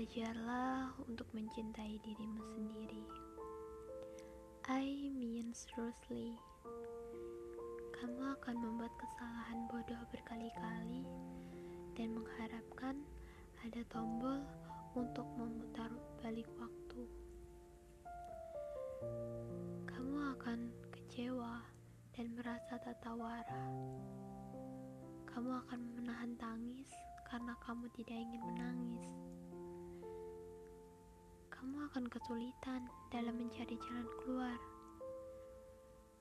Belajarlah untuk mencintai dirimu sendiri. I mean seriously. Kamu akan membuat kesalahan bodoh berkali-kali dan mengharapkan ada tombol untuk memutar balik waktu. Kamu akan kecewa dan merasa tak tawara. Kamu akan menahan tangis karena kamu tidak ingin menangis akan kesulitan dalam mencari jalan keluar.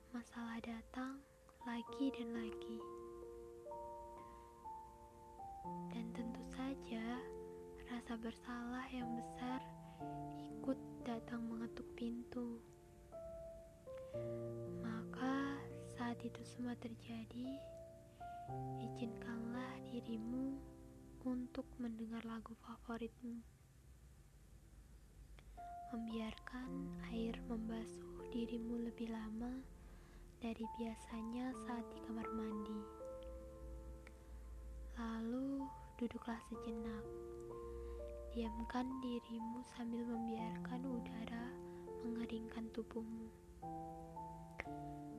Masalah datang lagi dan lagi, dan tentu saja rasa bersalah yang besar ikut datang mengetuk pintu. Maka, saat itu semua terjadi, izinkanlah dirimu untuk mendengar lagu favoritmu membiarkan air membasuh dirimu lebih lama dari biasanya saat di kamar mandi. Lalu duduklah sejenak. Diamkan dirimu sambil membiarkan udara mengeringkan tubuhmu.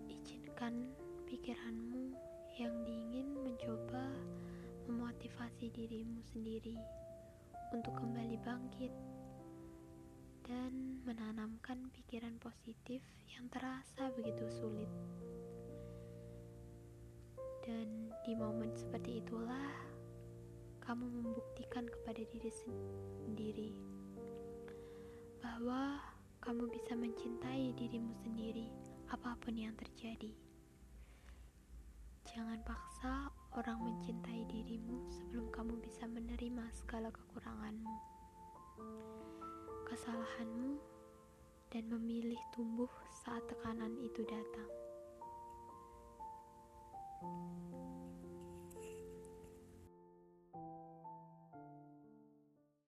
Izinkan pikiranmu yang dingin mencoba memotivasi dirimu sendiri untuk kembali bangkit dan menanamkan pikiran positif yang terasa begitu sulit. Dan di momen seperti itulah kamu membuktikan kepada diri sendiri bahwa kamu bisa mencintai dirimu sendiri apa pun yang terjadi. Jangan paksa orang mencintai dirimu sebelum kamu bisa menerima segala kekuranganmu kesalahanmu dan memilih tumbuh saat tekanan itu datang.